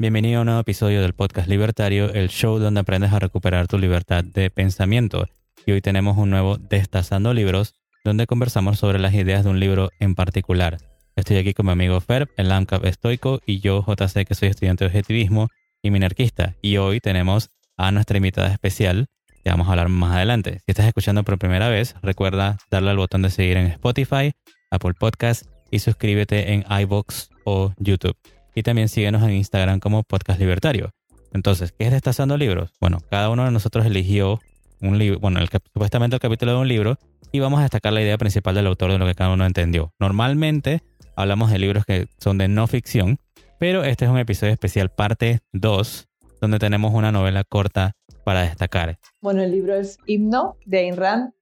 Bienvenido a un nuevo episodio del podcast Libertario, el show donde aprendes a recuperar tu libertad de pensamiento. Y hoy tenemos un nuevo Destazando Libros, donde conversamos sobre las ideas de un libro en particular. Estoy aquí con mi amigo Ferb, el AMCAP estoico, y yo, JC, que soy estudiante de objetivismo y minarquista. Y hoy tenemos a nuestra invitada especial, que vamos a hablar más adelante. Si estás escuchando por primera vez, recuerda darle al botón de seguir en Spotify, Apple Podcast y suscríbete en iBox o YouTube y también síguenos en Instagram como Podcast Libertario. Entonces, ¿qué es Destazando Libros? Bueno, cada uno de nosotros eligió un libro, bueno, supuestamente el capítulo de un libro y vamos a destacar la idea principal del autor de lo que cada uno entendió. Normalmente hablamos de libros que son de no ficción, pero este es un episodio especial parte 2, donde tenemos una novela corta para destacar. Bueno, el libro es Himno de Ayn Rand.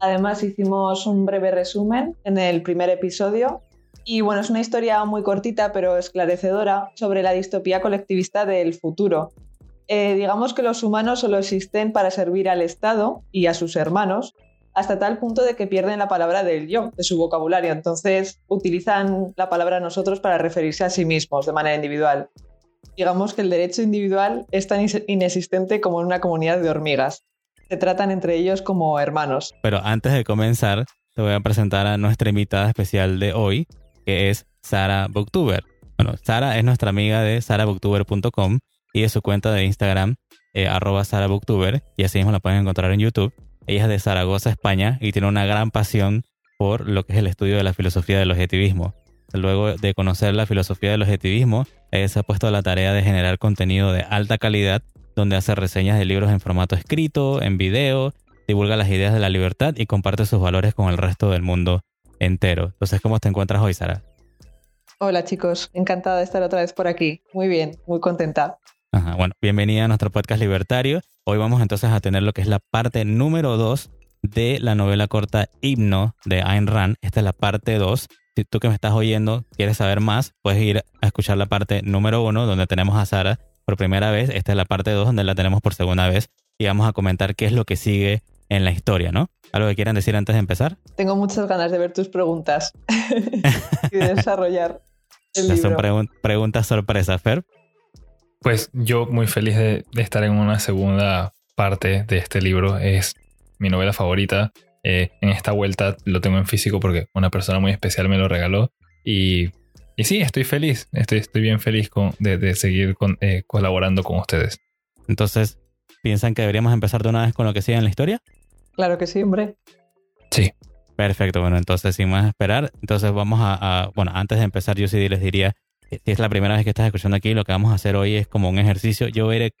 Además hicimos un breve resumen en el primer episodio y bueno, es una historia muy cortita pero esclarecedora sobre la distopía colectivista del futuro. Eh, digamos que los humanos solo existen para servir al Estado y a sus hermanos, hasta tal punto de que pierden la palabra del yo, de su vocabulario. Entonces utilizan la palabra nosotros para referirse a sí mismos de manera individual. Digamos que el derecho individual es tan inexistente como en una comunidad de hormigas. Se tratan entre ellos como hermanos. Pero antes de comenzar, te voy a presentar a nuestra invitada especial de hoy, es Sara Booktuber. Bueno, Sara es nuestra amiga de sarabooktuber.com y de su cuenta de Instagram, eh, arroba sarabooktuber, y así mismo la pueden encontrar en YouTube. Ella es de Zaragoza, España, y tiene una gran pasión por lo que es el estudio de la filosofía del objetivismo. Luego de conocer la filosofía del objetivismo, ella se ha puesto a la tarea de generar contenido de alta calidad, donde hace reseñas de libros en formato escrito, en video, divulga las ideas de la libertad y comparte sus valores con el resto del mundo entero. Entonces, ¿cómo te encuentras hoy, Sara? Hola chicos, encantada de estar otra vez por aquí. Muy bien, muy contenta. Ajá, bueno, bienvenida a nuestro podcast libertario. Hoy vamos entonces a tener lo que es la parte número 2 de la novela corta Himno de Ayn Rand. Esta es la parte 2. Si tú que me estás oyendo quieres saber más, puedes ir a escuchar la parte número 1 donde tenemos a Sara por primera vez. Esta es la parte 2 donde la tenemos por segunda vez y vamos a comentar qué es lo que sigue en la historia, ¿no? ¿Algo que quieran decir antes de empezar? Tengo muchas ganas de ver tus preguntas y de desarrollar el libro. Son preguntas sorpresas, Fer. Pues yo muy feliz de, estar en una segunda parte de este libro. Es mi novela favorita. Eh, en esta vuelta lo tengo en físico porque una persona muy especial me lo regaló. Y, y sí, estoy feliz. Estoy, estoy bien feliz con, de, seguir eh, colaborando con ustedes. Entonces, ¿piensan que deberíamos empezar de una vez con lo que sigue en la historia? Claro que sí, hombre. Sí. Perfecto, bueno, entonces sin más esperar, entonces vamos a, bueno, antes de empezar yo sí les diría, si es la primera vez que estás escuchando aquí, lo que vamos a hacer hoy es como un ejercicio, yo voy a ir,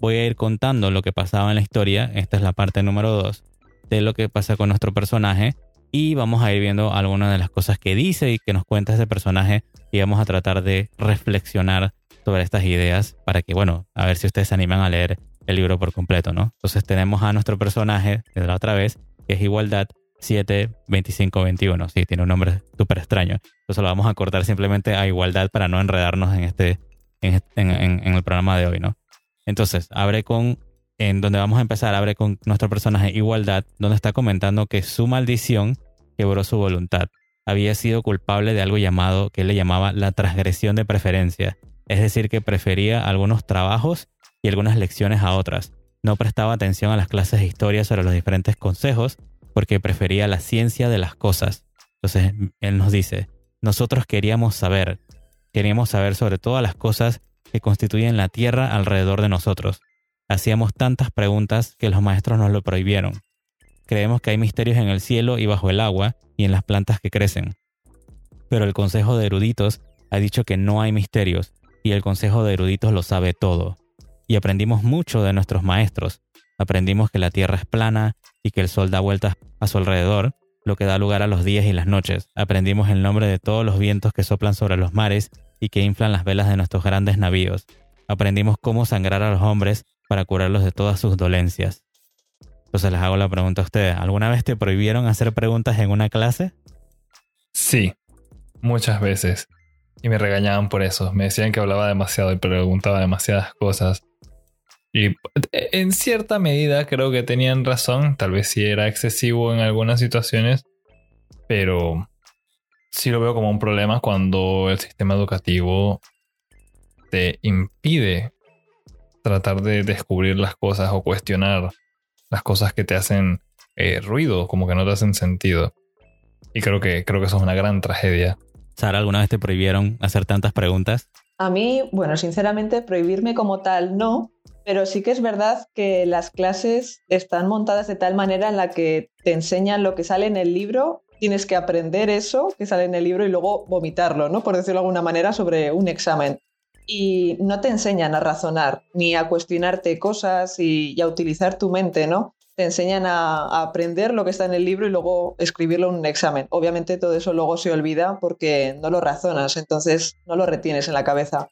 voy a ir contando lo que pasaba en la historia, esta es la parte número dos, de lo que pasa con nuestro personaje. Y vamos a ir viendo algunas de las cosas que dice y que nos cuenta ese personaje. Y vamos a tratar de reflexionar sobre estas ideas para que, bueno, a ver si ustedes se animan a leer el libro por completo, ¿no? Entonces tenemos a nuestro personaje de la otra vez, que es Igualdad 7, 25, 21. Sí, tiene un nombre súper extraño. Entonces lo vamos a cortar simplemente a Igualdad para no enredarnos en este, en, en, el programa de hoy, ¿no? Entonces, abre con, en donde vamos a empezar, abre con nuestro personaje Igualdad, donde está comentando que su maldición quebró su voluntad. Había sido culpable de algo llamado, que él le llamaba la transgresión de preferencia. Es decir, que prefería algunos trabajos y algunas lecciones a otras. No prestaba atención a las clases de historia sobre los diferentes consejos porque prefería la ciencia de las cosas. Entonces, él nos dice, nosotros queríamos saber, queríamos saber sobre todas las cosas que constituyen la tierra alrededor de nosotros. Hacíamos tantas preguntas que los maestros nos lo prohibieron. Creemos que hay misterios en el cielo y bajo el agua y en las plantas que crecen. Pero el Consejo de Eruditos ha dicho que no hay misterios y el Consejo de Eruditos lo sabe todo y aprendimos mucho de nuestros maestros. Aprendimos que la Tierra es plana y que el Sol da vueltas a su alrededor, lo que da lugar a los días y las noches. Aprendimos el nombre de todos los vientos que soplan sobre los mares y que inflan las velas de nuestros grandes navíos. Aprendimos cómo sangrar a los hombres para curarlos de todas sus dolencias. Entonces les hago la pregunta a ustedes. ¿Alguna vez te prohibieron hacer preguntas en una clase? Sí, muchas veces. Y me regañaban por eso. Me decían que hablaba demasiado y preguntaba demasiadas cosas. Y en cierta medida creo que tenían razón, tal vez sí era excesivo en algunas situaciones, pero sí lo veo como un problema cuando el sistema educativo te impide tratar de descubrir las cosas o cuestionar las cosas que te hacen eh, ruido, como que no te hacen sentido. Y creo que, creo que eso es una gran tragedia. Sara, ¿alguna vez te prohibieron hacer tantas preguntas? A mí, bueno, sinceramente, prohibirme como tal no, pero sí que es verdad que las clases están montadas de tal manera en la que te enseñan lo que sale en el libro, tienes que aprender eso que sale en el libro y luego vomitarlo, ¿no? Por decirlo de alguna manera, sobre un examen. Y no te enseñan a razonar ni a cuestionarte cosas y, y a utilizar tu mente, ¿no? Te enseñan a, aprender lo que está en el libro y luego escribirlo en un examen. Obviamente todo eso luego se olvida porque no lo razonas, entonces no lo retienes en la cabeza.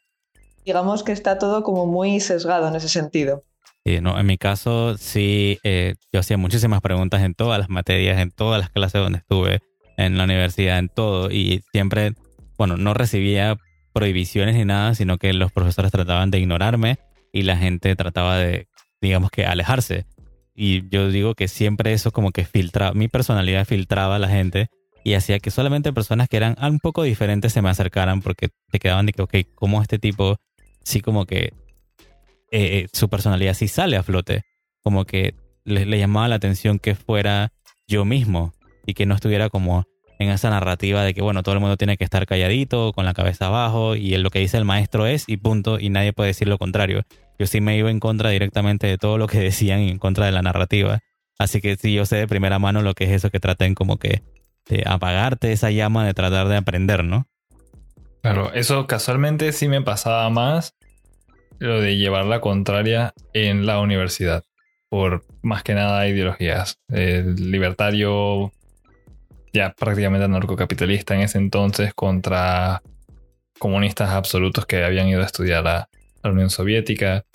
Digamos que está todo como muy sesgado en ese sentido. Sí, no, en mi caso sí, eh, yo hacía muchísimas preguntas en todas las materias, en todas las clases donde estuve, en la universidad, en todo, y siempre, bueno, no recibía prohibiciones ni nada, sino que los profesores trataban de ignorarme y la gente trataba de, digamos que, alejarse. Y yo digo que siempre eso como que filtraba, mi personalidad filtraba a la gente y hacía que solamente personas que eran un poco diferentes se me acercaran porque te quedaban de que, ok, como este tipo sí como que eh, eh, su personalidad sí sale a flote, como que le, le, llamaba la atención que fuera yo mismo y que no estuviera como en esa narrativa de que, bueno, todo el mundo tiene que estar calladito, con la cabeza abajo y lo que dice el maestro es y punto y nadie puede decir lo contrario yo sí me iba en contra directamente de todo lo que decían y en contra de la narrativa. Así que sí, yo sé de primera mano lo que es eso que traten como que de apagarte esa llama de tratar de aprender, ¿no? Claro, eso casualmente sí me pasaba más lo de llevar la contraria en la universidad, por más que nada ideologías. El libertario, ya prácticamente narcocapitalista en ese entonces, contra comunistas absolutos que habían ido a estudiar a, la Unión Soviética.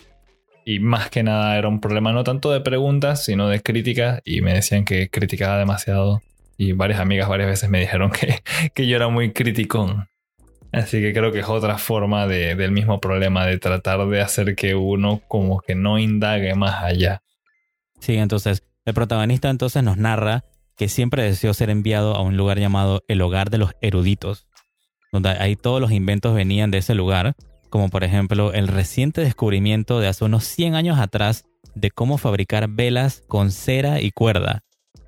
Y más que nada era un problema no tanto de preguntas, sino de críticas. Y me decían que criticaba demasiado. Y varias amigas varias veces me dijeron que, que yo era muy criticón. Así que creo que es otra forma de, del mismo problema, de tratar de hacer que uno como que no indague más allá. Sí, entonces el protagonista entonces nos narra que siempre deseó ser enviado a un lugar llamado el hogar de los eruditos, donde ahí todos los inventos venían de ese lugar como por ejemplo el reciente descubrimiento de hace unos 100 años atrás de cómo fabricar velas con cera y cuerda,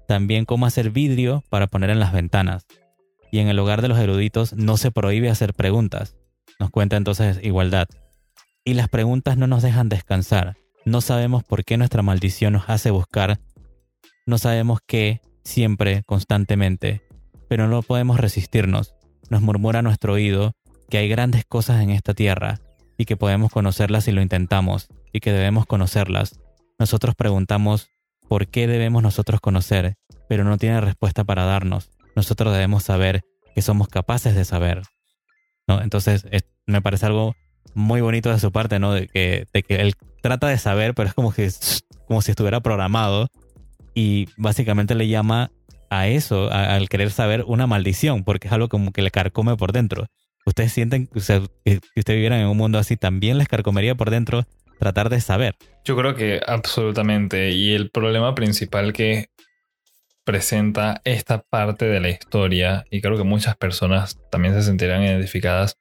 también cómo hacer vidrio para poner en las ventanas. Y en el hogar de los eruditos no se prohíbe hacer preguntas. Nos cuenta entonces igualdad. Y las preguntas no nos dejan descansar. No sabemos por qué nuestra maldición nos hace buscar. No sabemos qué, siempre, constantemente. Pero no podemos resistirnos. Nos murmura nuestro oído que hay grandes cosas en esta tierra y que podemos conocerlas si lo intentamos y que debemos conocerlas. Nosotros preguntamos por qué debemos nosotros conocer, pero no tiene respuesta para darnos. Nosotros debemos saber que somos capaces de saber. ¿no? Entonces, me parece algo muy bonito de su parte, ¿no? De que, de que él trata de saber, pero es como, que, como si estuviera programado y básicamente le llama a eso, al querer saber, una maldición, porque es algo como que le carcome por dentro. ¿Ustedes sienten que si ustedes vivieran en un mundo así, también les carcomería por dentro tratar de saber? Yo creo que absolutamente. Y el problema principal que presenta esta parte de la historia, y creo que muchas personas también se sentirán identificadas,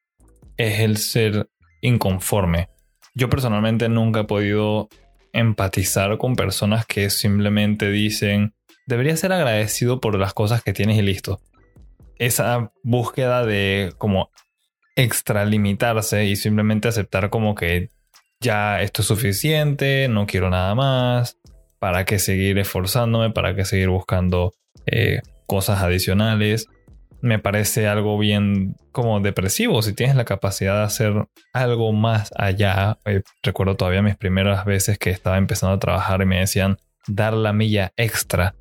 es el ser inconforme. Yo personalmente nunca he podido empatizar con personas que simplemente dicen, debería ser agradecido por las cosas que tienes y listo. Esa búsqueda de como extralimitarse y simplemente aceptar como que ya esto es suficiente, no quiero nada más, para qué seguir esforzándome, para qué seguir buscando eh, cosas adicionales. Me parece algo bien como depresivo si tienes la capacidad de hacer algo más allá. Eh, recuerdo todavía mis primeras veces que estaba empezando a trabajar y me decían dar la milla extra.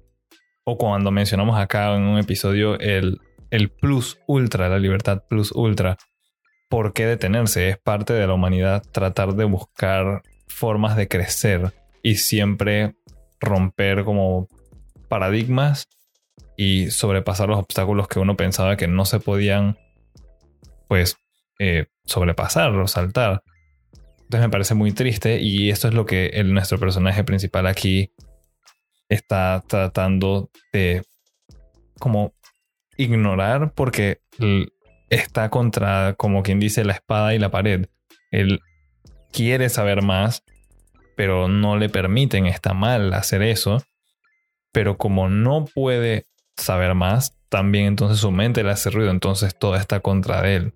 O cuando mencionamos acá en un episodio el, el plus ultra, la libertad plus ultra por qué detenerse. Es parte de la humanidad tratar de buscar formas de crecer y siempre romper como paradigmas y sobrepasar los obstáculos que uno pensaba que no se podían, pues, eh, sobrepasar o saltar. Entonces me parece muy triste y esto es lo que nuestro personaje principal aquí está tratando de como ignorar porque está contra, como quien dice, la espada y la pared. Él quiere saber más, pero no le permiten, está mal hacer eso. Pero como no puede saber más, también entonces su mente le hace ruido, entonces todo está contra él.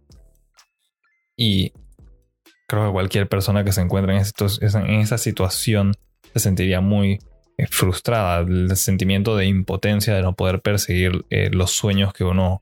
Y creo que cualquier persona que se encuentre en, en esa situación se sentiría muy eh, frustrada, el sentimiento de impotencia de no poder perseguir eh, los sueños que uno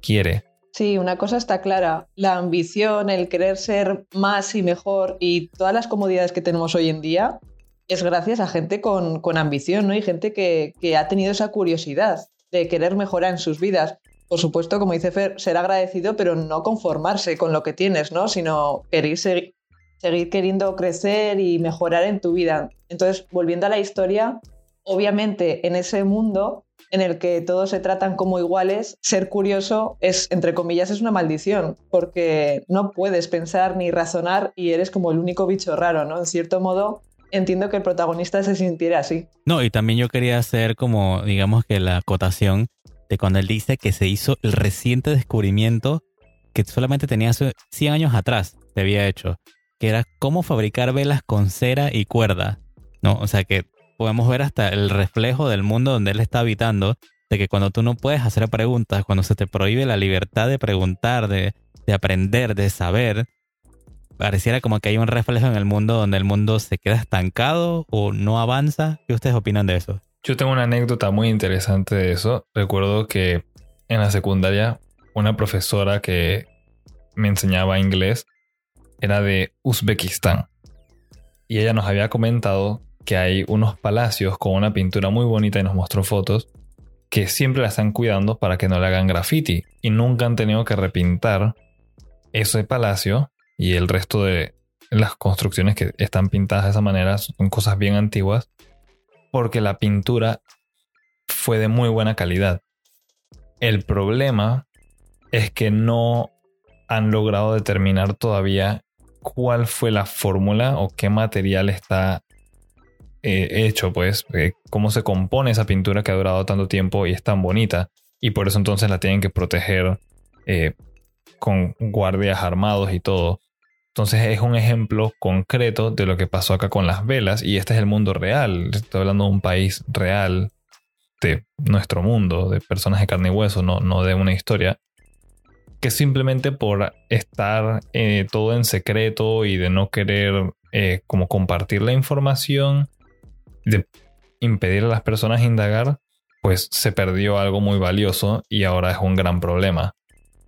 quiere. Sí, una cosa está clara, la ambición, el querer ser más y mejor y todas las comodidades que tenemos hoy en día es gracias a gente con, ambición, ¿no? Y gente que, que, ha tenido esa curiosidad de querer mejorar en sus vidas. Por supuesto, como dice Fer, ser agradecido, pero no conformarse con lo que tienes, ¿no? Sino querer seguir, seguir queriendo crecer y mejorar en tu vida. Entonces, volviendo a la historia, obviamente en ese mundo en el que todos se tratan como iguales, ser curioso es, entre comillas, es una maldición, porque no puedes pensar ni razonar y eres como el único bicho raro, ¿no? En cierto modo, entiendo que el protagonista se sintiera así. No, y también yo quería hacer como, digamos que la acotación de cuando él dice que se hizo el reciente descubrimiento que solamente tenía 100 años atrás, se había hecho, que era cómo fabricar velas con cera y cuerda, ¿no? O sea que podemos ver hasta el reflejo del mundo donde él está habitando, de que cuando tú no puedes hacer preguntas, cuando se te prohíbe la libertad de preguntar, de, aprender, de saber, pareciera como que hay un reflejo en el mundo donde el mundo se queda estancado o no avanza. ¿Qué ustedes opinan de eso? Yo tengo una anécdota muy interesante de eso. Recuerdo que en la secundaria una profesora que me enseñaba inglés era de Uzbekistán. Y ella nos había comentado que hay unos palacios con una pintura muy bonita y nos mostró fotos que siempre la están cuidando para que no le hagan graffiti y nunca han tenido que repintar ese palacio y el resto de las construcciones que están pintadas de esa manera son cosas bien antiguas porque la pintura fue de muy buena calidad. El problema es que no han logrado determinar todavía cuál fue la fórmula o qué material está eh, hecho, pues, eh, cómo se compone esa pintura que ha durado tanto tiempo y es tan bonita. Y por eso entonces la tienen que proteger eh, con guardias armados y todo. Entonces es un ejemplo concreto de lo que pasó acá con las velas y este es el mundo real. Estoy hablando de un país real, de nuestro mundo, de personas de carne y hueso, no, no de una historia. Que simplemente por estar todo en secreto y de no querer como compartir la información, de impedir a las personas indagar, pues se perdió algo muy valioso y ahora es un gran problema.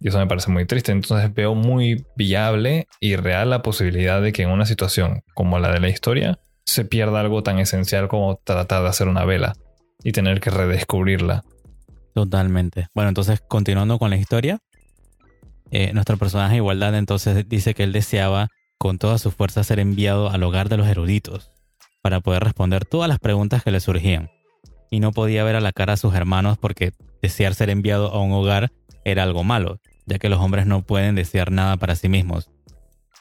Y eso me parece muy triste. Entonces veo muy viable y real la posibilidad de que en una situación como la de la historia se pierda algo tan esencial como tratar de hacer una vela y tener que redescubrirla. Totalmente. Bueno, entonces continuando con la historia, eh, nuestro personaje Igualdad entonces dice que él deseaba con toda su fuerza ser enviado al hogar de los eruditos, para poder responder todas las preguntas que le surgían. Y no podía ver a la cara a sus hermanos porque desear ser enviado a un hogar era algo malo, ya que los hombres no pueden desear nada para sí mismos.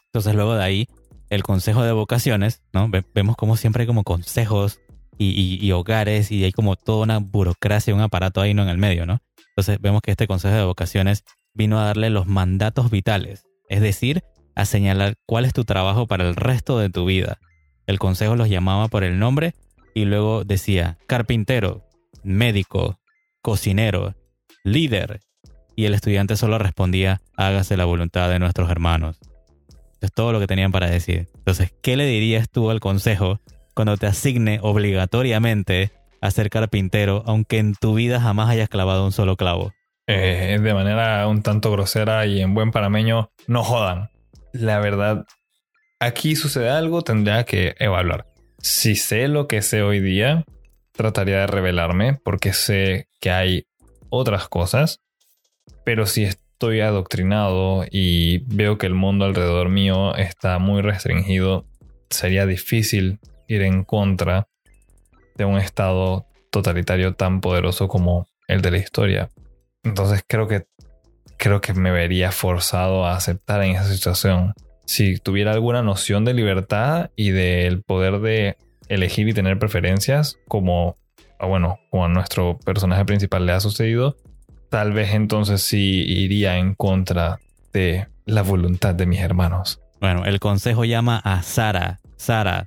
Entonces luego de ahí, el consejo de vocaciones, ¿no? vemos como siempre hay como consejos y, hogares y hay como toda una burocracia, un aparato ahí ¿no? en el medio, ¿no? Entonces vemos que este consejo de vocaciones vino a darle los mandatos vitales, es decir, a señalar cuál es tu trabajo para el resto de tu vida el consejo los llamaba por el nombre y luego decía carpintero, médico, cocinero, líder. Y el estudiante solo respondía, hágase la voluntad de nuestros hermanos. Es todo lo que tenían para decir. Entonces, ¿qué le dirías tú al consejo cuando te asigne obligatoriamente a ser carpintero, aunque en tu vida jamás hayas clavado un solo clavo? Eh, de manera un tanto grosera y en buen parameño, no jodan. La verdad, aquí sucede algo, tendría que evaluar. Si sé lo que sé hoy día, trataría de revelarme porque sé que hay otras cosas, pero si estoy adoctrinado y veo que el mundo alrededor mío está muy restringido, sería difícil ir en contra de un estado totalitario tan poderoso como el de la historia. Entonces creo que creo que me vería forzado a aceptar en esa situación si tuviera alguna noción de libertad y del poder de elegir y tener preferencias, como, ah, bueno, como a nuestro personaje principal le ha sucedido, tal vez entonces sí iría en contra de la voluntad de mis hermanos. Bueno, el consejo llama a Sara, Sara,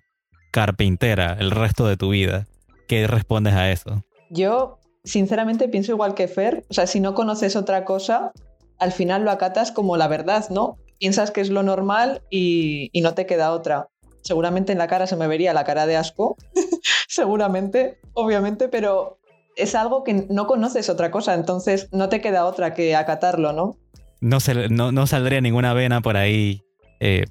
carpintera, el resto de tu vida. ¿Qué respondes a eso? Yo, sinceramente, pienso igual que Fer. O sea, si no conoces otra cosa, al final lo acatas como la verdad, ¿no? Piensas que es lo normal y, no te queda otra. Seguramente en la cara se me vería la cara de asco, seguramente, obviamente, pero es algo que no conoces otra cosa, entonces no te queda otra que acatarlo, ¿no? No, se, no, no saldría ninguna vena por ahí eh,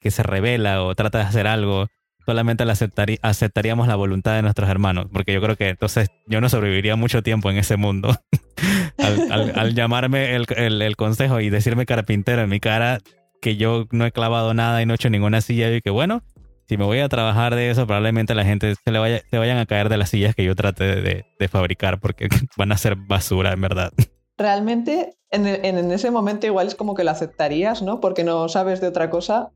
que se revela o trata de hacer algo. Solamente la aceptaríamos la voluntad de nuestros hermanos, porque yo creo que entonces yo no sobreviviría mucho tiempo en ese mundo. al, llamarme el, consejo y decirme carpintero en mi cara que yo no he clavado nada y no he hecho ninguna silla y que bueno, si me voy a trabajar de eso, probablemente la gente se le vayan a caer de las sillas que yo trate de, fabricar porque van a ser basura, en verdad. Realmente, en, en, ese momento igual es como que lo aceptarías, ¿no? Porque no sabes de otra cosa.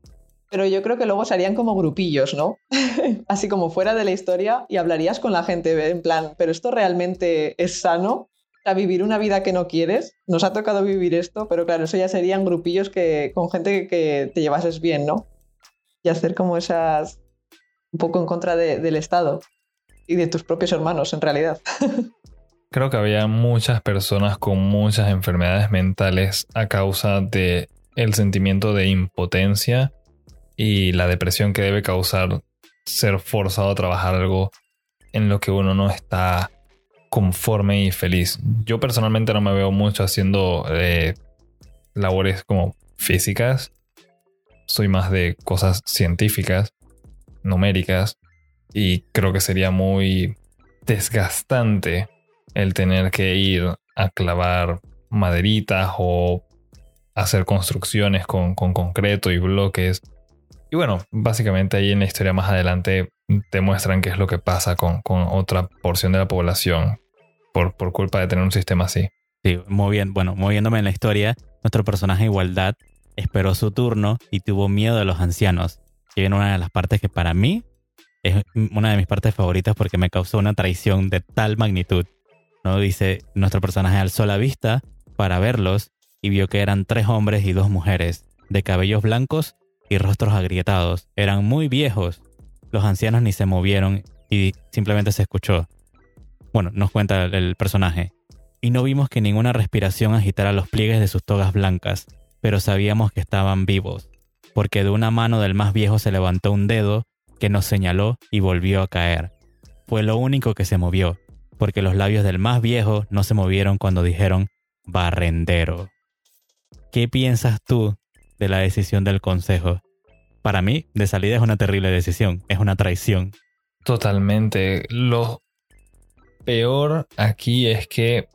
Pero yo creo que luego serían como grupillos, ¿no? Así como fuera de la historia y hablarías con la gente en plan, ¿pero esto realmente es sano? a vivir una vida que no quieres. Nos ha tocado vivir esto, pero claro, eso ya serían grupillos que, con gente que te llevases bien, ¿no? y hacer como esas un poco en contra del Estado y de tus propios hermanos en realidad. Creo que había muchas personas con muchas enfermedades mentales a causa de el sentimiento de impotencia y la depresión que debe causar ser forzado a trabajar algo en lo que uno no está conforme y feliz. Yo personalmente no me veo mucho haciendo eh, labores como físicas soy más de cosas científicas, numéricas, y creo que sería muy desgastante el tener que ir a clavar maderitas o hacer construcciones con, concreto y bloques. Y bueno, básicamente ahí en la historia más adelante te muestran qué es lo que pasa con, otra porción de la población por, por culpa de tener un sistema así. Sí, muy bien. Bueno, moviéndome en la historia, nuestro personaje Igualdad esperó su turno y tuvo miedo de los ancianos. Que viene una de las partes que para mí es una de mis partes favoritas porque me causó una traición de tal magnitud. ¿no? Dice, nuestro personaje alzó la vista para verlos y vio que eran tres hombres y dos mujeres, de cabellos blancos y rostros agrietados. Eran muy viejos. Los ancianos ni se movieron y simplemente se escuchó. Bueno, nos cuenta el personaje. Y no vimos que ninguna respiración agitara los pliegues de sus togas blancas pero sabíamos que estaban vivos, porque de una mano del más viejo se levantó un dedo que nos señaló y volvió a caer. Fue lo único que se movió, porque los labios del más viejo no se movieron cuando dijeron barrendero. ¿Qué piensas tú de la decisión del consejo? Para mí, de salida es una terrible decisión, es una traición. Totalmente. Lo peor aquí es que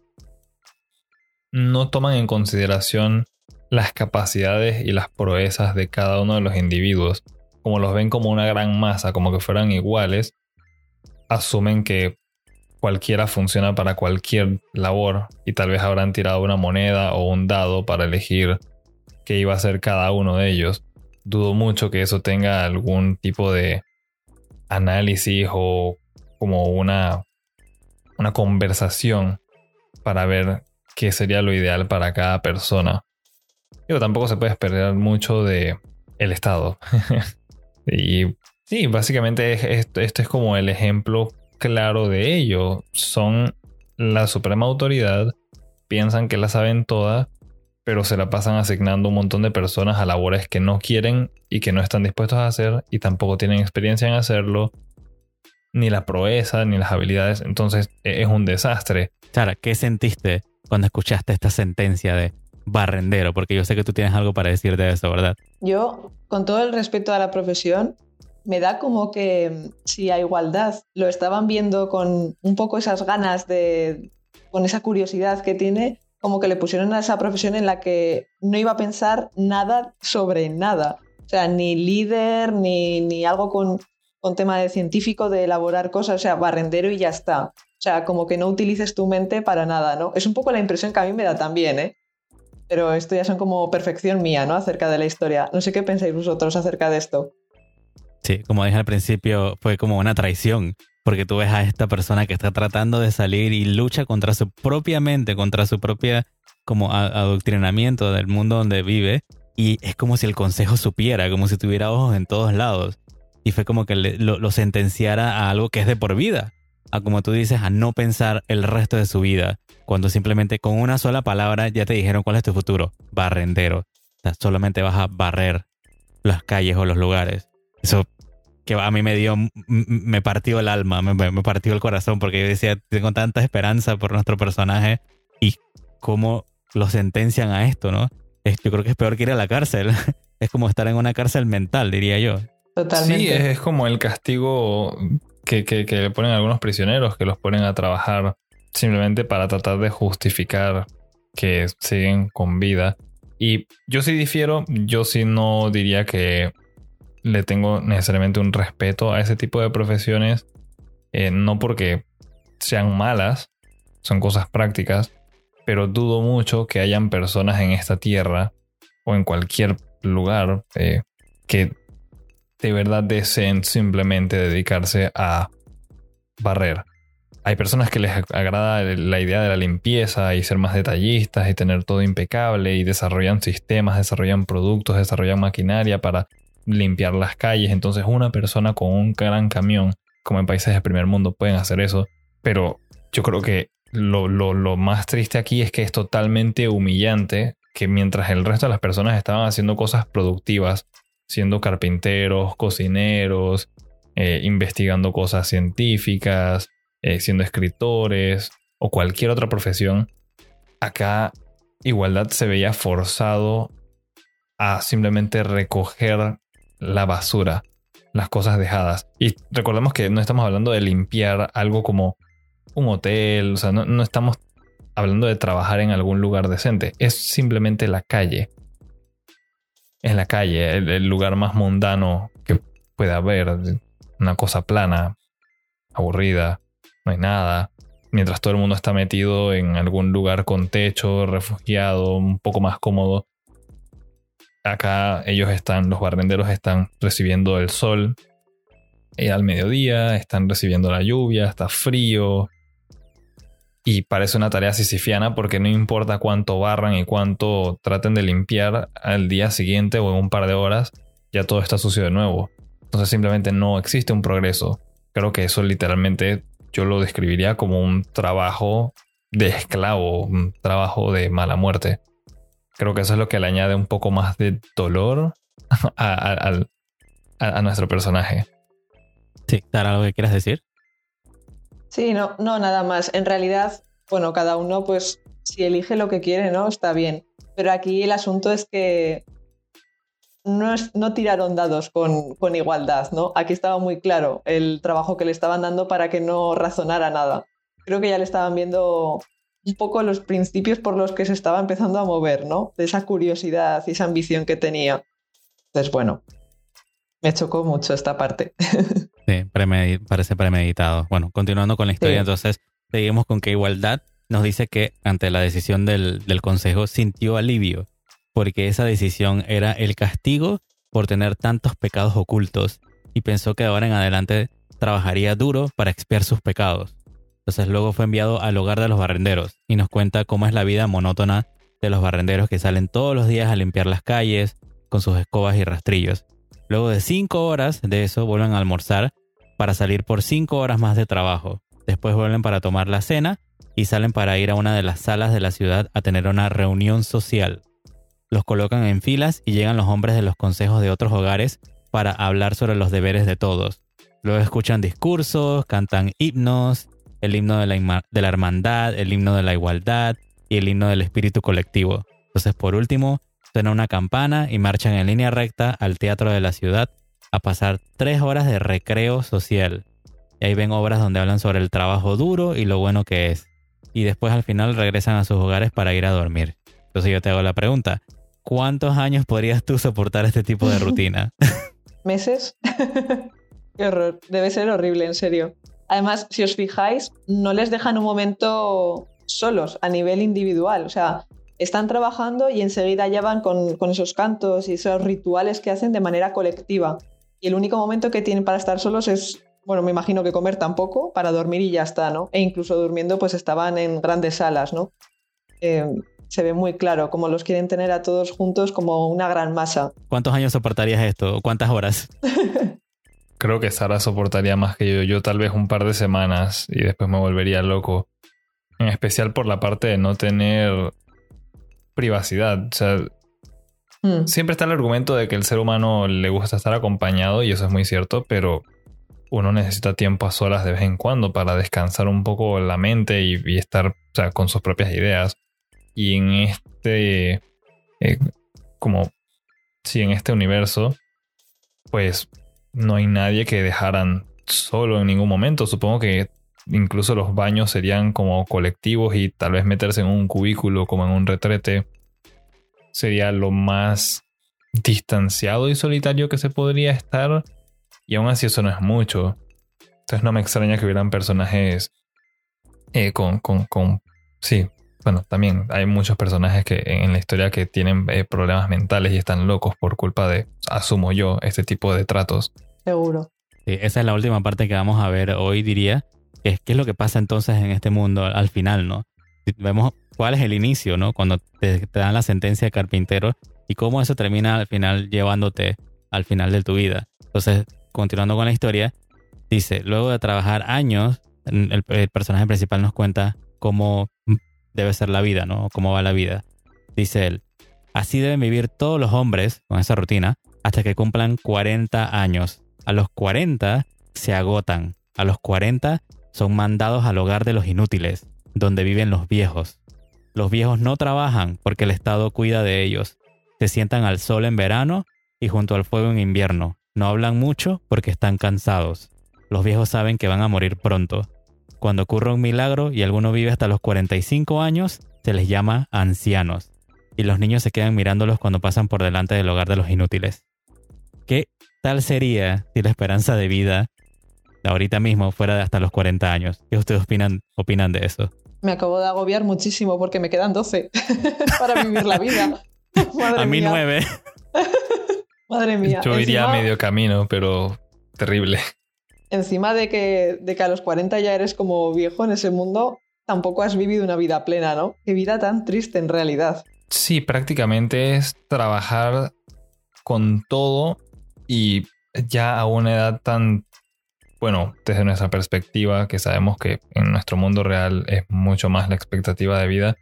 no toman en consideración las capacidades y las proezas de cada uno de los individuos, como los ven como una gran masa, como que fueran iguales, asumen que cualquiera funciona para cualquier labor y tal vez habrán tirado una moneda o un dado para elegir qué iba a ser cada uno de ellos. Dudo mucho que eso tenga algún tipo de análisis o como una, una conversación para ver qué sería lo ideal para cada persona. Digo, tampoco se puede esperar mucho de el Estado. y sí, básicamente esto, es como el ejemplo claro de ello. Son la suprema autoridad, piensan que la saben toda, pero se la pasan asignando un montón de personas a labores que no quieren y que no están dispuestos a hacer y tampoco tienen experiencia en hacerlo, ni la proeza, ni las habilidades. Entonces e, es un desastre. Sara, ¿qué sentiste cuando escuchaste esta sentencia de barrendero? Porque yo sé que tú tienes algo para decir de eso, ¿verdad? Yo, con todo el respeto a la profesión, me da como que mm, si a igualdad lo estaban viendo con un poco esas ganas de, con esa curiosidad que tiene, como que le pusieron a esa profesión en la que no iba a pensar nada sobre nada. O sea, ni líder, ni, ni algo con, con tema de científico, de elaborar cosas, o sea, barrendero y ya está. O sea, como que no utilices tu mente para nada, ¿no? Es un poco la impresión que a mí me da también, ¿eh? pero esto ya son como perfección mía, ¿no? Acerca de la historia. No sé qué pensáis vosotros acerca de esto. Sí, como dije al principio, fue como una traición, porque tú ves a esta persona que está tratando de salir y lucha contra su propia mente, contra su propia como adoctrinamiento del mundo donde vive y es como si el consejo supiera, como si tuviera ojos en todos lados y fue como que lo, sentenciara a algo que es de por vida, a como tú dices, a no pensar el resto de su vida, cuando simplemente con una sola palabra ya te dijeron cuál es tu futuro, barrendero. O solamente vas a barrer las calles o los lugares. Eso que a mí me dio, me partió el alma, me, partió el corazón, porque yo decía, tengo tanta esperanza por nuestro personaje y cómo lo sentencian a esto, ¿no? Yo creo que es peor que ir a la cárcel. Es como estar en una cárcel mental, diría yo. Totalmente. Sí, es, como el castigo que, que, que le ponen a algunos prisioneros, que los ponen a trabajar simplemente para tratar de justificar que siguen con vida. Y yo sí difiero, yo sí no diría que le tengo necesariamente un respeto a ese tipo de profesiones, eh, no porque sean malas, son cosas prácticas, pero dudo mucho que hayan personas en esta tierra o en cualquier lugar eh, que de verdad deseen simplemente dedicarse a barrer. Hay personas que les agrada la idea de la limpieza y ser más detallistas y tener todo impecable y desarrollan sistemas, desarrollan productos, desarrollan maquinaria para limpiar las calles. Entonces una persona con un gran camión, como en países de primer mundo, pueden hacer eso. Pero yo creo que lo, lo, más triste aquí es que es totalmente humillante que mientras el resto de las personas estaban haciendo cosas productivas, siendo carpinteros, cocineros, eh, investigando cosas científicas, eh, siendo escritores o cualquier otra profesión, acá igualdad se veía forzado a simplemente recoger la basura, las cosas dejadas. Y recordemos que no estamos hablando de limpiar algo como un hotel, o sea, no, estamos hablando de trabajar en algún lugar decente, es simplemente la calle. Es la calle, el, lugar más mundano que puede haber, una cosa plana, aburrida, no hay nada, mientras todo el mundo está metido en algún lugar con techo, refugiado, un poco más cómodo acá ellos están, los barrenderos están recibiendo el sol y al mediodía, están recibiendo la lluvia, está frío. Y parece una tarea sisifiana porque no importa cuánto barran y cuánto traten de limpiar al día siguiente o en un par de horas, ya todo está sucio de nuevo. Entonces simplemente no existe un progreso. Creo que eso literalmente yo lo describiría como un trabajo de esclavo, un trabajo de mala muerte. Creo que eso es lo que le añade un poco más de dolor a, nuestro personaje. Sí, ¿Tara, algo que quieras decir? Sí, no, no, nada más. En realidad, bueno, cada uno, pues, si elige lo que quiere, ¿no? Está bien. Pero aquí el asunto es que no, no tiraron dados con, con, igualdad, ¿no? Aquí estaba muy claro el trabajo que le estaban dando para que no razonara nada. Creo que ya le estaban viendo un poco los principios por los que se estaba empezando a mover, ¿no? De esa curiosidad y esa ambición que tenía. Entonces, bueno, me chocó mucho esta parte. Sí, parece premeditado. Bueno, continuando con la historia, entonces seguimos con que Igualdad nos dice que ante la decisión del, del Consejo sintió alivio, porque esa decisión era el castigo por tener tantos pecados ocultos y pensó que ahora en adelante trabajaría duro para expiar sus pecados. Entonces luego fue enviado al hogar de los barrenderos y nos cuenta cómo es la vida monótona de los barrenderos que salen todos los días a limpiar las calles con sus escobas y rastrillos. Luego de cinco horas de eso vuelven a almorzar para salir por cinco horas más de trabajo. Después vuelven para tomar la cena y salen para ir a una de las salas de la ciudad a tener una reunión social. Los colocan en filas y llegan los hombres de los consejos de otros hogares para hablar sobre los deberes de todos. Luego escuchan discursos, cantan himnos el himno de la, de la hermandad, el himno de la igualdad y el himno del espíritu colectivo. Entonces, por último, suena una campana y marchan en línea recta al teatro de la ciudad a pasar tres horas de recreo social. Y ahí ven obras donde hablan sobre el trabajo duro y lo bueno que es. Y después al final regresan a sus hogares para ir a dormir. Entonces yo te hago la pregunta, ¿cuántos años podrías tú soportar este tipo de rutina? ¿Meses? Qué horror, debe ser horrible, en serio. Además, si os fijáis, no les dejan un momento solos a nivel individual. O sea, están trabajando y enseguida ya van con, esos cantos y esos rituales que hacen de manera colectiva. Y el único momento que tienen para estar solos es bueno, me imagino que comer tampoco, para dormir y ya está, ¿no? E incluso durmiendo, pues estaban en grandes salas, ¿no? Eh, se ve muy claro cómo los quieren tener a todos juntos como una gran masa. ¿Cuántos años soportarías esto? ¿Cuántas horas? Creo que Sara soportaría más que yo. Yo tal vez un par de semanas y después me volvería loco. En especial por la parte de no tener privacidad. O sea, mm. siempre está el argumento de que el ser humano le gusta estar acompañado y eso es muy cierto, pero uno necesita tiempo a solas de vez en cuando para descansar un poco la mente y, estar con sus propias ideas. Y en este, eh, como, sí, en este universo, pues no hay nadie que dejaran solo en ningún momento. Supongo que incluso los baños serían como colectivos y tal vez meterse en un cubículo como en un retrete sería lo más distanciado y solitario que se podría estar. Y aún así eso no es mucho. Entonces no me extraña que hubieran personajes eh, con, con, con... Sí, bueno, también hay muchos personajes que en la historia que tienen eh, problemas mentales y están locos por culpa de, asumo yo, este tipo de tratos. Seguro. Sí, esa es la última parte que vamos a ver hoy, diría. Que ¿Qué es lo que pasa entonces en este mundo al final, no? Vemos cuál es el inicio, ¿no? Cuando te, dan la sentencia de carpintero y cómo eso termina al final llevándote al final de tu vida. Entonces, continuando con la historia, dice, luego de trabajar años, el, personaje principal nos cuenta cómo debe ser la vida, ¿no? Cómo va la vida. Dice él, así deben vivir todos los hombres con esa rutina hasta que cumplan 40 años. A los 40 se agotan. A los 40 son mandados al hogar de los inútiles, donde viven los viejos. Los viejos no trabajan porque el Estado cuida de ellos. Se sientan al sol en verano y junto al fuego en invierno. No hablan mucho porque están cansados. Los viejos saben que van a morir pronto. Cuando ocurre un milagro y alguno vive hasta los 45 años, se les llama ancianos. Y los niños se quedan mirándolos cuando pasan por delante del hogar de los inútiles. ¿Qué tal sería si la esperanza de vida ahorita mismo fuera de hasta los 40 años? ¿Qué ustedes opinan, opinan de eso? Me acabo de agobiar muchísimo porque me quedan 12 para vivir la vida. a mí 9. Madre mía. Yo iría a medio camino, pero terrible. Encima de que, de que a los 40 ya eres como viejo en ese mundo, tampoco has vivido una vida plena, ¿no? Qué vida tan triste en realidad. Sí, prácticamente es trabajar con todo y ya a una edad tan, bueno, desde nuestra perspectiva, que sabemos que en nuestro mundo real es mucho más la expectativa de vida,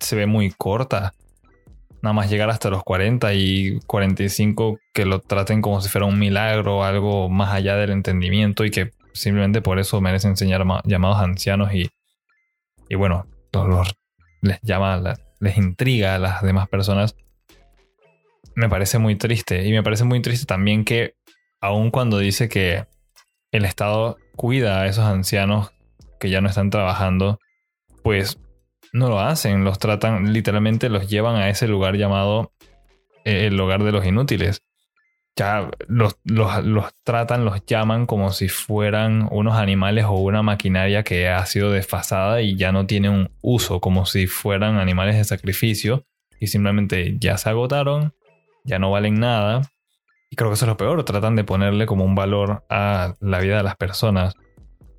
se ve muy corta nada más llegar hasta los 40 y 45 que lo traten como si fuera un milagro algo más allá del entendimiento y que simplemente por eso merecen ser llamados ancianos y, y bueno, les llama, les intriga a las demás personas. Me parece muy triste y me parece muy triste también que aun cuando dice que el Estado cuida a esos ancianos que ya no están trabajando, pues no lo hacen, los tratan, literalmente los llevan a ese lugar llamado eh, el hogar de los inútiles. Ya los, los, tratan, los llaman como si fueran unos animales o una maquinaria que ha sido desfasada y ya no tiene un uso, como si fueran animales de sacrificio y simplemente ya se agotaron, ya no valen nada. Y creo que eso es lo peor, tratan de ponerle como un valor a la vida de las personas.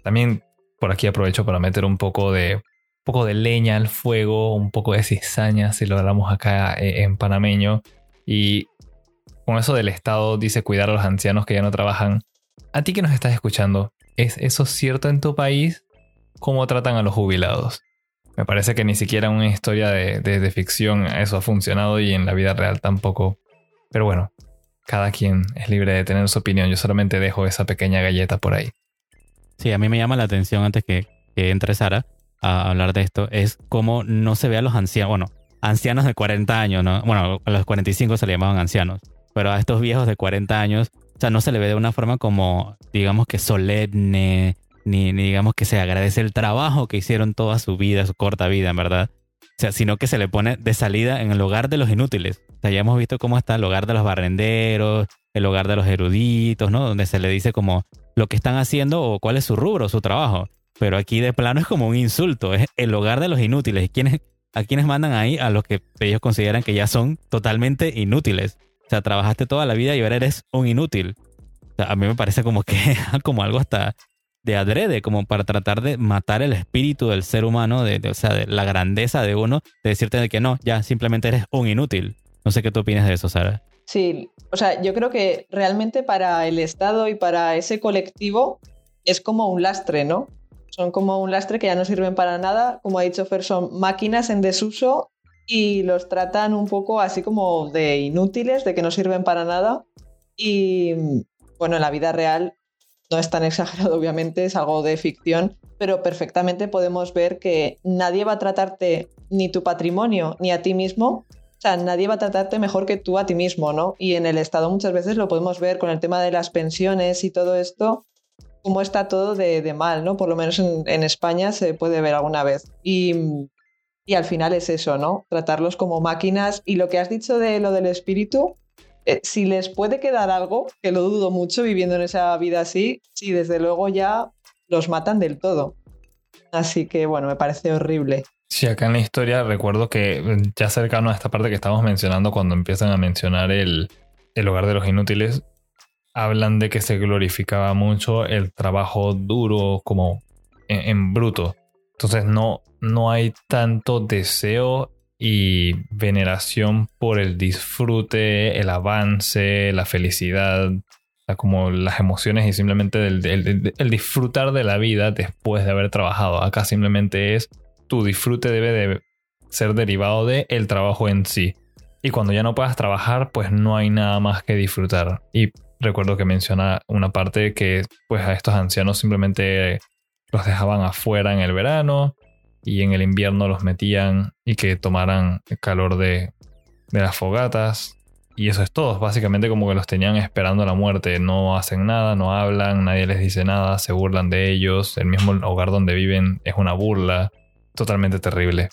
También por aquí aprovecho para meter un poco de poco de leña al fuego, un poco de cizaña, si lo hablamos acá eh, en panameño. Y con eso del Estado dice cuidar a los ancianos que ya no trabajan. A ti que nos estás escuchando, ¿es eso cierto en tu país? ¿Cómo tratan a los jubilados? Me parece que ni siquiera una historia de, de ficción eso ha funcionado y en la vida real tampoco. Pero bueno, cada quien es libre de tener su opinión. Yo solamente dejo esa pequeña galleta por ahí. Sí, a mí me llama la atención antes que, que entre Sara a hablar de esto es cómo no se ve a los ancianos, bueno, ancianos de 40 años, ¿no? Bueno, a los 45 se le llamaban ancianos, pero a estos viejos de 40 años, o sea, no se le ve de una forma como, digamos que solemne, ni, ni digamos que se agradece el trabajo que hicieron toda su vida, su corta vida, en verdad. O sea, sino que se le pone de salida en el hogar de los inútiles. Ya hemos visto cómo está el hogar de los barrenderos, el hogar de los eruditos, ¿no? Donde se le dice como lo que están haciendo o cuál es su rubro, su trabajo. Pero aquí de plano es como un insulto, es el hogar de los inútiles. ¿Quiénes, ¿A quiénes mandan ahí? A los que ellos consideran que ya son totalmente inútiles. O sea, trabajaste toda la vida y ahora eres un inútil. a mí me parece como que como algo hasta de adrede, como para tratar de matar el espíritu del ser humano, de, o sea, de la grandeza de uno, de decirte de que no, ya simplemente eres un inútil. No sé qué tú opinas de eso, Sara. Sí, o sea, yo creo que realmente para el Estado y para ese colectivo es como un lastre, ¿no? Son como un lastre que ya no sirven para nada. Como ha dicho Fer, son máquinas en desuso y los tratan un poco así como de inútiles, de que no sirven para nada. Y bueno, en la vida real no es tan exagerado, obviamente, es algo de ficción, pero perfectamente podemos ver que nadie va a tratarte ni tu patrimonio ni a ti mismo. O sea, nadie va a tratarte mejor que tú a ti mismo, ¿no? Y en el Estado muchas veces lo podemos ver con el tema de las pensiones y todo esto, cómo está todo de, mal, ¿no? Por lo menos en, España se puede ver alguna vez. Y, y al final es eso, ¿no? Tratarlos como máquinas. Y lo que has dicho de lo del espíritu, eh, si les puede quedar algo, que lo dudo mucho viviendo en esa vida así, sí, desde luego ya los matan del todo. Así que bueno, me parece horrible. Sí, acá en la historia recuerdo que mm, ya cercano a esta parte que estamos mencionando, cuando empiezan a mencionar el, hogar de los inútiles, hablan de que se glorificaba mucho el trabajo duro como en, bruto. Entonces no, no hay tanto deseo y veneración por el disfrute, el avance, la felicidad, como las emociones y simplemente el, disfrutar de la vida después de haber trabajado. Acá simplemente es tu disfrute debe de ser derivado de el trabajo en sí. Y cuando ya no puedas trabajar, pues no hay nada más que disfrutar. Y recuerdo que menciona una parte que pues a estos ancianos simplemente los dejaban afuera en el verano y en el invierno los metían y que tomaran el calor de, las fogatas. Y eso es todo, básicamente como que los tenían esperando la muerte, no hacen nada, no hablan, nadie les dice nada, se burlan de ellos, el mismo hogar donde viven es una burla, totalmente terrible,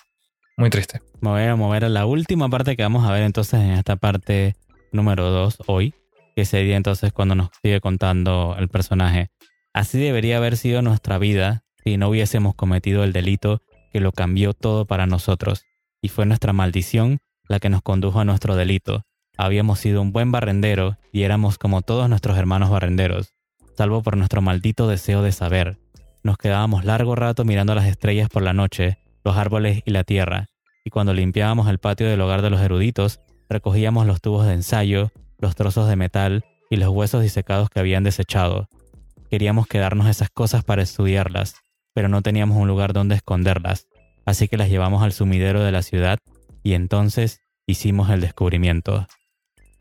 muy triste. Me voy a mover a la última parte que vamos a ver entonces en esta parte número 2 hoy, que sería entonces cuando nos sigue contando el personaje. Así debería haber sido nuestra vida si no hubiésemos cometido el delito que lo cambió todo para nosotros, y fue nuestra maldición la que nos condujo a nuestro delito. Habíamos sido un buen barrendero y éramos como todos nuestros hermanos barrenderos, salvo por nuestro maldito deseo de saber. Nos quedábamos largo rato mirando las estrellas por la noche, los árboles y la tierra, y cuando limpiábamos el patio del hogar de los eruditos, recogíamos los tubos de ensayo, los trozos de metal y los huesos disecados que habían desechado. Queríamos quedarnos esas cosas para estudiarlas, pero no teníamos un lugar donde esconderlas, así que las llevamos al sumidero de la ciudad y entonces hicimos el descubrimiento.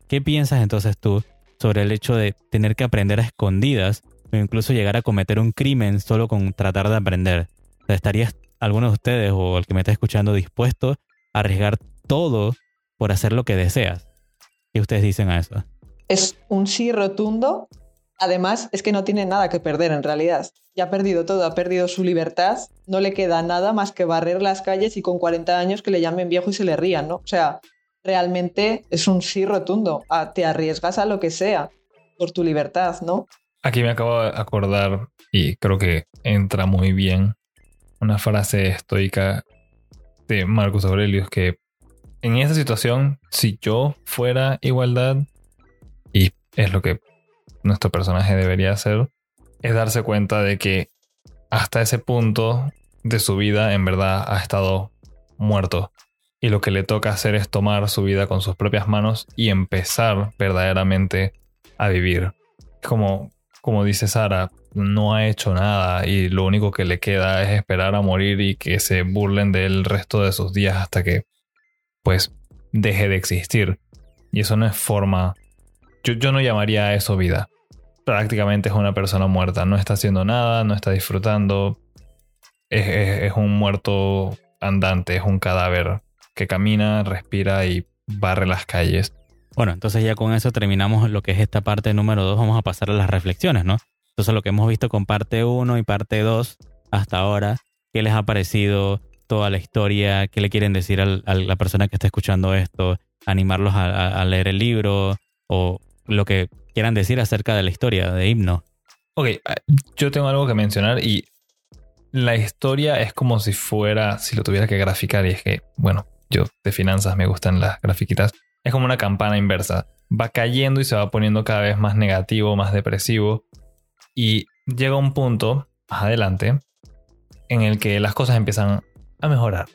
¿Qué piensas entonces tú sobre el hecho de tener que aprender a escondidas o incluso llegar a cometer un crimen solo con tratar de aprender? ¿Estarías alguno de ustedes o el que me está escuchando dispuesto a arriesgar todo por hacer lo que deseas? ¿Qué ustedes dicen a eso? Es un sí rotundo Además, es que no tiene nada que perder en realidad. Ya ha perdido todo, ha perdido su libertad, no le queda nada más que barrer las calles y con 40 años que le llamen viejo y se le rían, ¿no? O sea, realmente es un sí rotundo. te arriesgas a lo que sea por tu libertad, ¿no? Aquí me acabo de acordar, y creo que entra muy bien, una frase estoica de Marcus Aurelius que en esa situación, si yo fuera igualdad, y es lo que nuestro personaje debería hacer es darse cuenta de que hasta ese punto de su vida en verdad ha estado muerto. Y lo que le toca hacer es tomar su vida con sus propias manos y empezar verdaderamente a vivir. Como, como dice Sara, no ha hecho nada y lo único que le queda es esperar a morir y que se burlen del resto de sus días hasta que pues deje de existir. Y eso no es forma... Yo, yo no llamaría a eso vida prácticamente es una persona muerta. No está haciendo nada, no está disfrutando. Es, un muerto andante, es un cadáver que camina, respira y barre las calles. Bueno, entonces ya con eso terminamos lo que es esta parte número 2. Vamos a pasar a las reflexiones, ¿no? Entonces lo que hemos visto con parte 1 y parte 2 hasta ahora, ¿qué les ha parecido toda la historia? ¿Qué le quieren decir a la persona que está escuchando esto? ¿Animarlos a leer el libro? ¿O lo que quieran decir acerca de la historia de Himno. Ok, ah, yo tengo algo que mencionar y la historia es como si fuera, si lo tuviera que graficar, y es que, bueno, yo de finanzas me gustan las grafiquitas, es como una campana inversa. va cayendo y se va poniendo cada vez más negativo, más depresivo. Y llega un punto más adelante en el que las cosas empiezan a mejorar.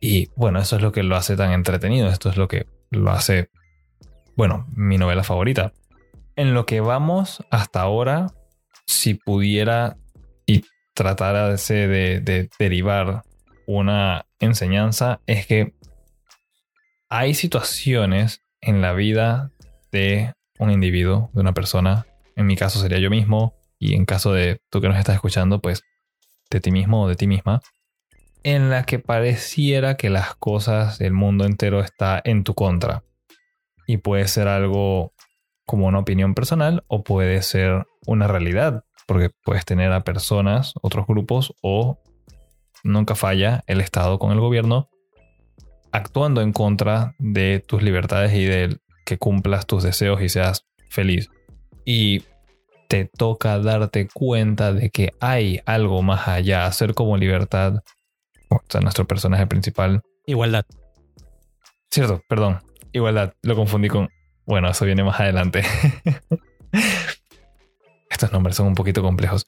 Y bueno, eso es lo que lo hace tan entretenido. Esto es lo que lo hace, bueno, mi novela favorita. En lo que vamos hasta ahora, si pudiera y tratara de, de derivar una enseñanza, es que hay situaciones en la vida de un individuo, de una persona, en mi caso sería yo mismo, y en caso de tú que nos estás escuchando, pues de ti mismo o de ti misma, en la que pareciera que las cosas del mundo entero está en tu contra. Y puede ser algo como una opinión personal o puede ser una realidad, porque puedes tener a personas, otros grupos o nunca falla el Estado con el gobierno actuando en contra de tus libertades y de que cumplas tus deseos y seas feliz. Y te toca darte cuenta de que hay algo más allá, hacer como libertad, o sea, nuestro personaje principal. Igualdad. Cierto, perdón. Igualdad, lo confundí con... Bueno, eso viene más adelante. Estos nombres son un poquito complejos.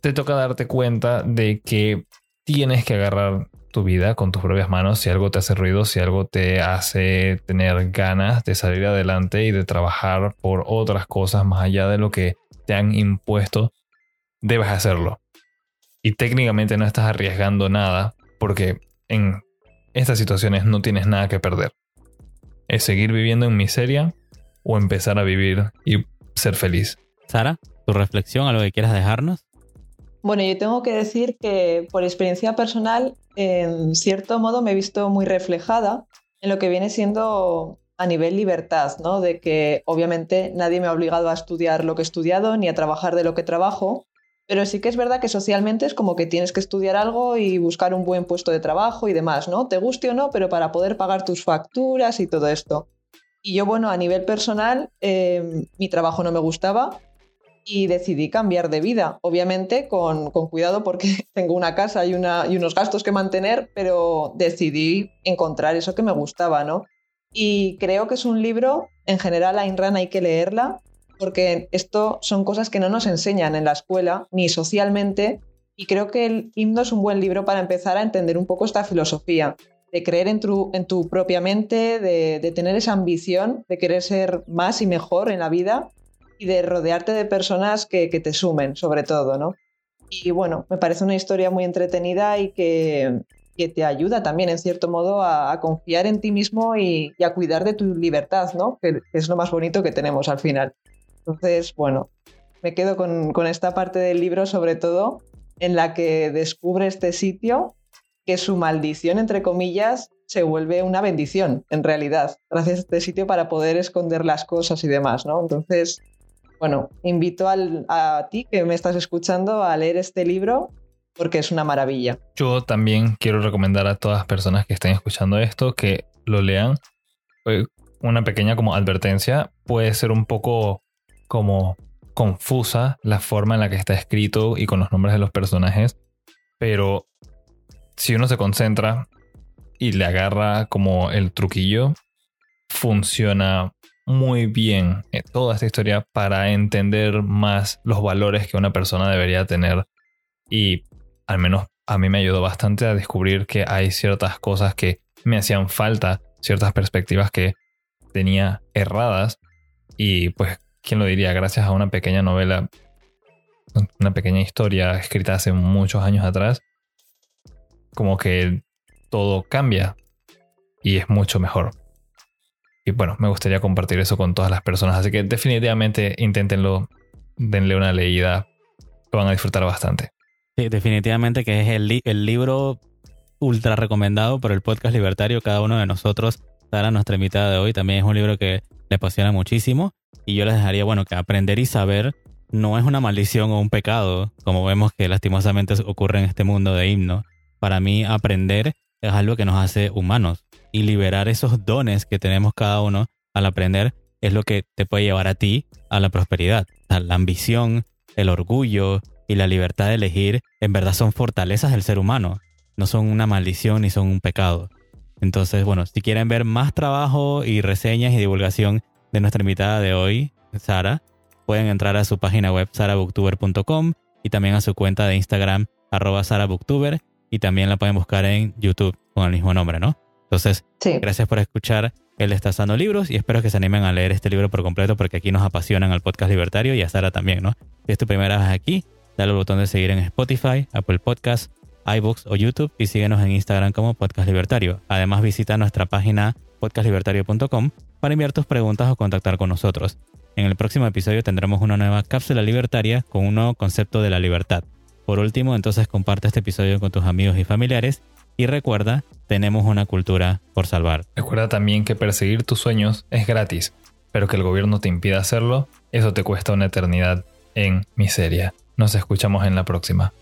Te toca darte cuenta de que tienes que agarrar tu vida con tus propias manos, si algo te hace ruido, si algo te hace tener ganas de salir adelante y de trabajar por otras cosas más allá de lo que te han impuesto, debes hacerlo. Y técnicamente no estás arriesgando nada porque en estas situaciones no tienes nada que perder. Es seguir viviendo en miseria o empezar a vivir y ser feliz. Sara, tu reflexión a lo que quieras dejarnos. Bueno, yo tengo que decir que por experiencia personal, en cierto modo me he visto muy reflejada en lo que viene siendo a nivel libertad, ¿no? De que obviamente nadie me ha obligado a estudiar lo que he estudiado ni a trabajar de lo que trabajo, pero sí que es verdad que socialmente es como que tienes que estudiar algo y buscar un buen puesto de trabajo y demás, ¿no? Te guste o no, pero para poder pagar tus facturas y todo esto. Y yo, bueno, a nivel personal, eh, mi trabajo no me gustaba, y decidí cambiar de vida, obviamente con, cuidado porque tengo una casa y, una, y unos gastos que mantener, pero decidí encontrar eso que me gustaba, ¿no? Y creo que es un libro, en general a Inran hay que leerla, porque esto son cosas que no nos enseñan en la escuela ni socialmente, y creo que el himno es un buen libro para empezar a entender un poco esta filosofía, de creer en tu, en tu propia mente, de, de tener esa ambición, de querer ser más y mejor en la vida y de rodearte de personas que, te sumen, sobre todo, ¿no? Y bueno, me parece una historia muy entretenida y que, te ayuda también, en cierto modo, a, confiar en ti mismo y, a cuidar de tu libertad, ¿no? Que, es lo más bonito que tenemos al final. Entonces, bueno, me quedo con, con esta parte del libro, sobre todo, en la que descubre este sitio que su maldición, entre comillas, se vuelve una bendición, en realidad, gracias a este sitio para poder esconder las cosas y demás, ¿no? Entonces, bueno, invito a ti que me estás escuchando a leer este libro porque es una maravilla. Yo también quiero recomendar a todas las personas que estén escuchando esto que lo lean. Eh, una pequeña como advertencia, puede ser un poco como confusa la forma en la que está escrito y con los nombres de los personajes, pero si uno se concentra y le agarra como el truquillo, funciona muy bien eh, toda esta historia para entender más los valores que una persona debería tener. Y al menos a mí me ayudó bastante a descubrir que hay ciertas cosas que me hacían falta, ciertas perspectivas que tenía erradas. Y pues, ¿quién lo diría? Gracias a una pequeña novela, una pequeña historia escrita hace muchos años atrás, como que todo cambia y es mucho mejor. Bueno, me gustaría compartir eso con todas las personas. Así que definitivamente inténtenlo, denle una leída, lo van a disfrutar bastante. Definitivamente que es el, el libro ultra recomendado por el podcast libertario. Cada uno de nosotros, Sara, nuestra invitada de hoy, también es un libro que le apasiona muchísimo. Y yo les dejaría, bueno, que aprender y saber no es una maldición o un pecado, como vemos que lastimosamente ocurre en este mundo de himno. Para mí, aprender es algo que nos hace humanos y liberar esos dones que tenemos cada uno al aprender es lo que te puede llevar a ti a la prosperidad. la ambición, el orgullo y la libertad de elegir en verdad son fortalezas del ser humano, no son una maldición ni son un pecado. Entonces, bueno, si quieren ver más trabajo y reseñas y divulgación de nuestra invitada de hoy, Sara, pueden entrar a su página web sarabooktuber.com y también a su cuenta de Instagram arroba sarabooktuber y también la pueden buscar en YouTube con el mismo nombre, ¿no? Entonces, gracias por escuchar Él está dando libros y espero que se animen a leer este libro por completo porque aquí nos apasionan al podcast libertario y a Sara también, ¿no? Si es tu primera vez aquí, dale al botón de seguir en Spotify, Apple Podcasts, iBooks o YouTube y síguenos en Instagram como Podcast Libertario. Además visita nuestra página podcastlibertario.com para enviar tus preguntas o contactar con nosotros. En el próximo episodio tendremos una nueva cápsula libertaria con un nuevo concepto de la libertad. Por último, entonces comparte este episodio con tus amigos y familiares y recuerda, tenemos una cultura por salvar. Recuerda también que perseguir tus sueños es gratis, pero que el gobierno te impida hacerlo, eso te cuesta una eternidad en miseria. Nos escuchamos en la próxima.